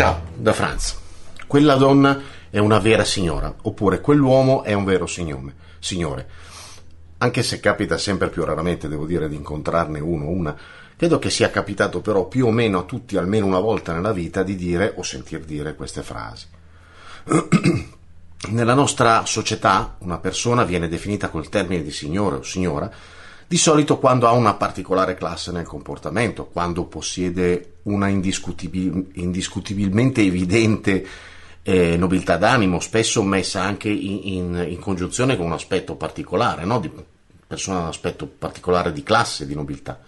Ciao, da Franz. Quella donna è una vera signora, oppure quell'uomo è un vero signome, signore. Anche se capita sempre più raramente, devo dire, di incontrarne uno o una, credo che sia capitato però più o meno a tutti almeno una volta nella vita di dire o sentir dire queste frasi. Nella nostra società una persona viene definita col termine di signore o signora di solito quando ha una particolare classe nel comportamento, quando possiede una indiscutibil- indiscutibilmente evidente eh, nobiltà d'animo, spesso messa anche in, in, in, congiunzione con un aspetto particolare, no? di persona un aspetto particolare di classe, di nobiltà.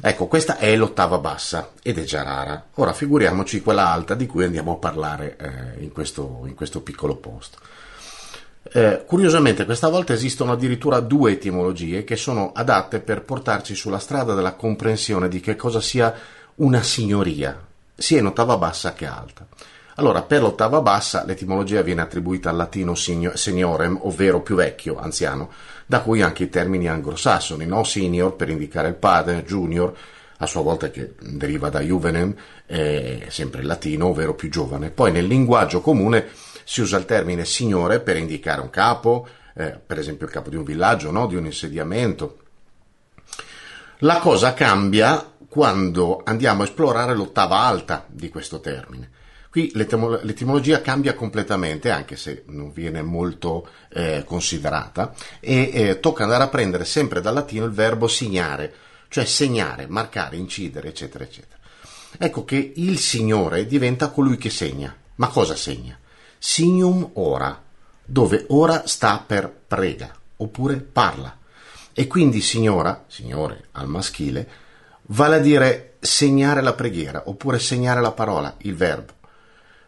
Ecco, questa è l'ottava bassa ed è già rara. Ora figuriamoci quella alta di cui andiamo a parlare eh, in, questo, in questo piccolo post. Eh, curiosamente questa volta esistono addirittura due etimologie che sono adatte per portarci sulla strada della comprensione di che cosa sia una signoria, sia in ottava bassa che alta. Allora, per l'ottava bassa l'etimologia viene attribuita al latino seniorem, ovvero più vecchio, anziano, da cui anche i termini anglosassoni, no? senior per indicare il padre, junior, a sua volta che deriva da juvenem, eh, sempre il latino, ovvero più giovane. Poi nel linguaggio comune si usa il termine signore per indicare un capo, eh, per esempio il capo di un villaggio, no? di un insediamento. La cosa cambia quando andiamo a esplorare l'ottava alta di questo termine. Qui l'etimologia cambia completamente, anche se non viene molto eh, considerata, e eh, tocca andare a prendere sempre dal latino il verbo signare, cioè segnare, marcare, incidere, eccetera, eccetera. Ecco che il Signore diventa colui che segna. Ma cosa segna? Signum ora, dove ora sta per prega, oppure parla. E quindi signora, signore al maschile, vale a dire segnare la preghiera, oppure segnare la parola, il verbo.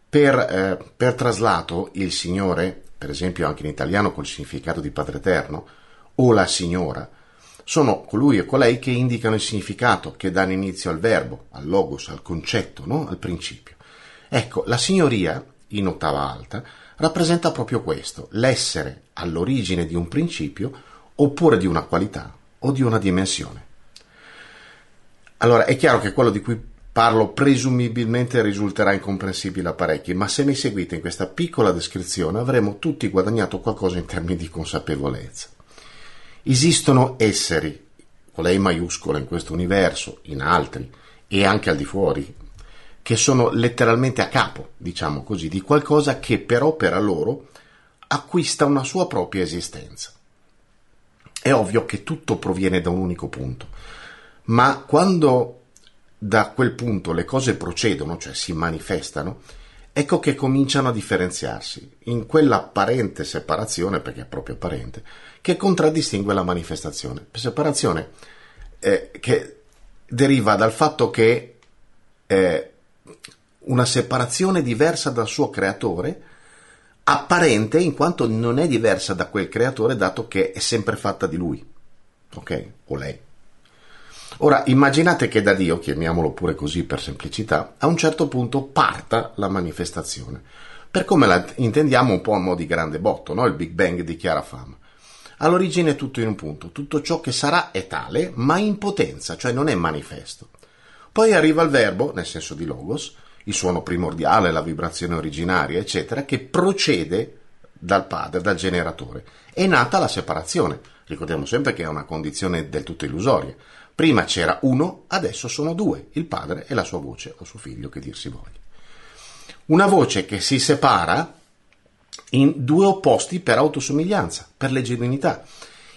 Per, eh, per traslato, il Signore, per esempio anche in italiano col significato di Padre Eterno, o la Signora, sono colui e colei che indicano il significato, che danno inizio al verbo, al logos, al concetto, no? al principio. Ecco, la signoria in ottava alta, rappresenta proprio questo, l'essere all'origine di un principio oppure di una qualità o di una dimensione. Allora è chiaro che quello di cui parlo presumibilmente risulterà incomprensibile a parecchi, ma se mi seguite in questa piccola descrizione avremo tutti guadagnato qualcosa in termini di consapevolezza. Esistono esseri, con lei maiuscola in questo universo, in altri e anche al di fuori che sono letteralmente a capo, diciamo così, di qualcosa che per opera loro acquista una sua propria esistenza. È ovvio che tutto proviene da un unico punto, ma quando da quel punto le cose procedono, cioè si manifestano, ecco che cominciano a differenziarsi in quella apparente separazione, perché è proprio apparente, che contraddistingue la manifestazione. Separazione eh, che deriva dal fatto che eh, una separazione diversa dal suo creatore, apparente in quanto non è diversa da quel creatore dato che è sempre fatta di lui, ok? O lei. Ora immaginate che da Dio, chiamiamolo pure così per semplicità, a un certo punto parta la manifestazione. Per come la intendiamo un po' a mo' di grande botto, no? il Big Bang di chiara fama. All'origine è tutto in un punto, tutto ciò che sarà è tale, ma in potenza, cioè non è manifesto. Poi arriva il verbo, nel senso di logos, il suono primordiale, la vibrazione originaria, eccetera, che procede dal padre, dal generatore. È nata la separazione. Ricordiamo sempre che è una condizione del tutto illusoria. Prima c'era uno, adesso sono due, il padre e la sua voce o suo figlio, che dir si voglia. Una voce che si separa in due opposti per autosomiglianza, per le genuinità.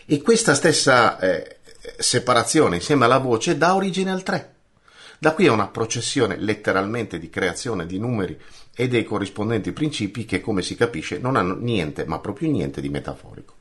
E questa stessa eh, separazione insieme alla voce dà origine al tre. Da qui è una processione letteralmente di creazione di numeri e dei corrispondenti principi che, come si capisce, non hanno niente, ma proprio niente di metaforico.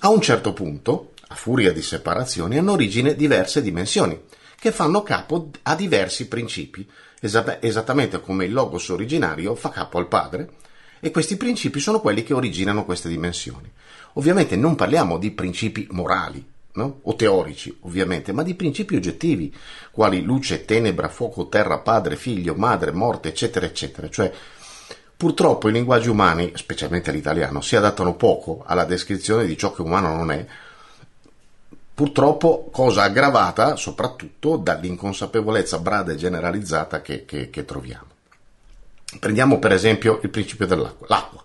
A un certo punto, a furia di separazioni, hanno origine diverse dimensioni, che fanno capo a diversi principi, esattamente come il logos originario fa capo al padre, e questi principi sono quelli che originano queste dimensioni. Ovviamente non parliamo di principi morali, no? o teorici ovviamente, ma di principi oggettivi, quali luce, tenebra, fuoco, terra, padre, figlio, madre, morte, eccetera, eccetera. Cioè, purtroppo i linguaggi umani, specialmente l'italiano, si adattano poco alla descrizione di ciò che umano non è, purtroppo cosa aggravata soprattutto dall'inconsapevolezza brada e generalizzata che, che, che troviamo. Prendiamo per esempio il principio dell'acqua. L'acqua.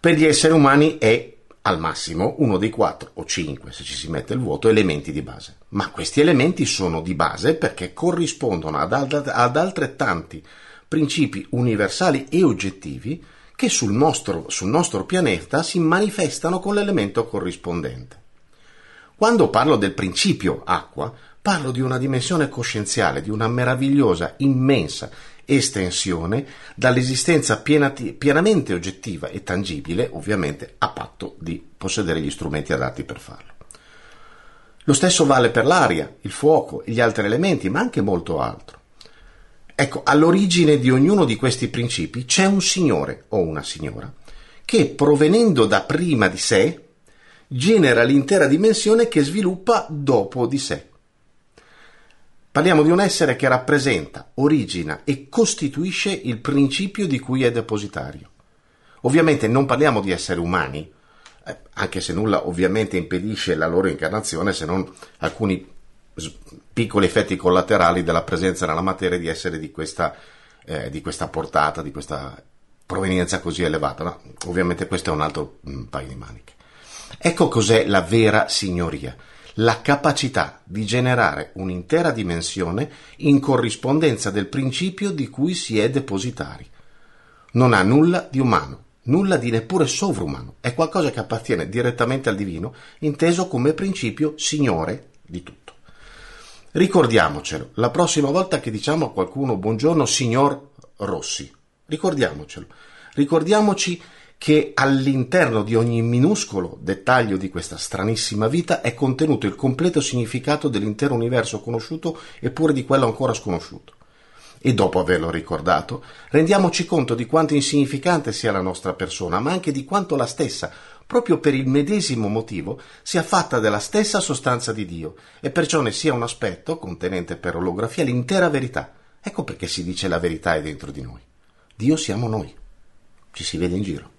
Per gli esseri umani è al massimo uno dei quattro o cinque, se ci si mette il vuoto, elementi di base. Ma questi elementi sono di base perché corrispondono ad, ad, ad altrettanti principi universali e oggettivi che sul nostro, sul nostro pianeta si manifestano con l'elemento corrispondente. Quando parlo del principio acqua, parlo di una dimensione coscienziale, di una meravigliosa, immensa estensione dall'esistenza pienati, pienamente oggettiva e tangibile, ovviamente a patto di possedere gli strumenti adatti per farlo. Lo stesso vale per l'aria, il fuoco e gli altri elementi, ma anche molto altro. Ecco, all'origine di ognuno di questi principi c'è un signore o una signora che, provenendo da prima di sé, genera l'intera dimensione che sviluppa dopo di sé. Parliamo di un essere che rappresenta, origina e costituisce il principio di cui è depositario. Ovviamente non parliamo di esseri umani, eh, anche se nulla ovviamente impedisce la loro incarnazione se non alcuni piccoli effetti collaterali della presenza nella materia di esseri di questa, eh, di questa portata, di questa provenienza così elevata. No? Ovviamente questo è un altro un paio di maniche. Ecco cos'è la vera signoria la capacità di generare un'intera dimensione in corrispondenza del principio di cui si è depositari. Non ha nulla di umano, nulla di neppure sovrumano, è qualcosa che appartiene direttamente al divino, inteso come principio signore di tutto. Ricordiamocelo, la prossima volta che diciamo a qualcuno buongiorno signor Rossi, ricordiamocelo, ricordiamoci che all'interno di ogni minuscolo dettaglio di questa stranissima vita è contenuto il completo significato dell'intero universo conosciuto eppure di quello ancora sconosciuto. E dopo averlo ricordato, rendiamoci conto di quanto insignificante sia la nostra persona, ma anche di quanto la stessa, proprio per il medesimo motivo, sia fatta della stessa sostanza di Dio, e perciò ne sia un aspetto, contenente per olografia, l'intera verità. Ecco perché si dice la verità è dentro di noi. Dio siamo noi. Ci si vede in giro.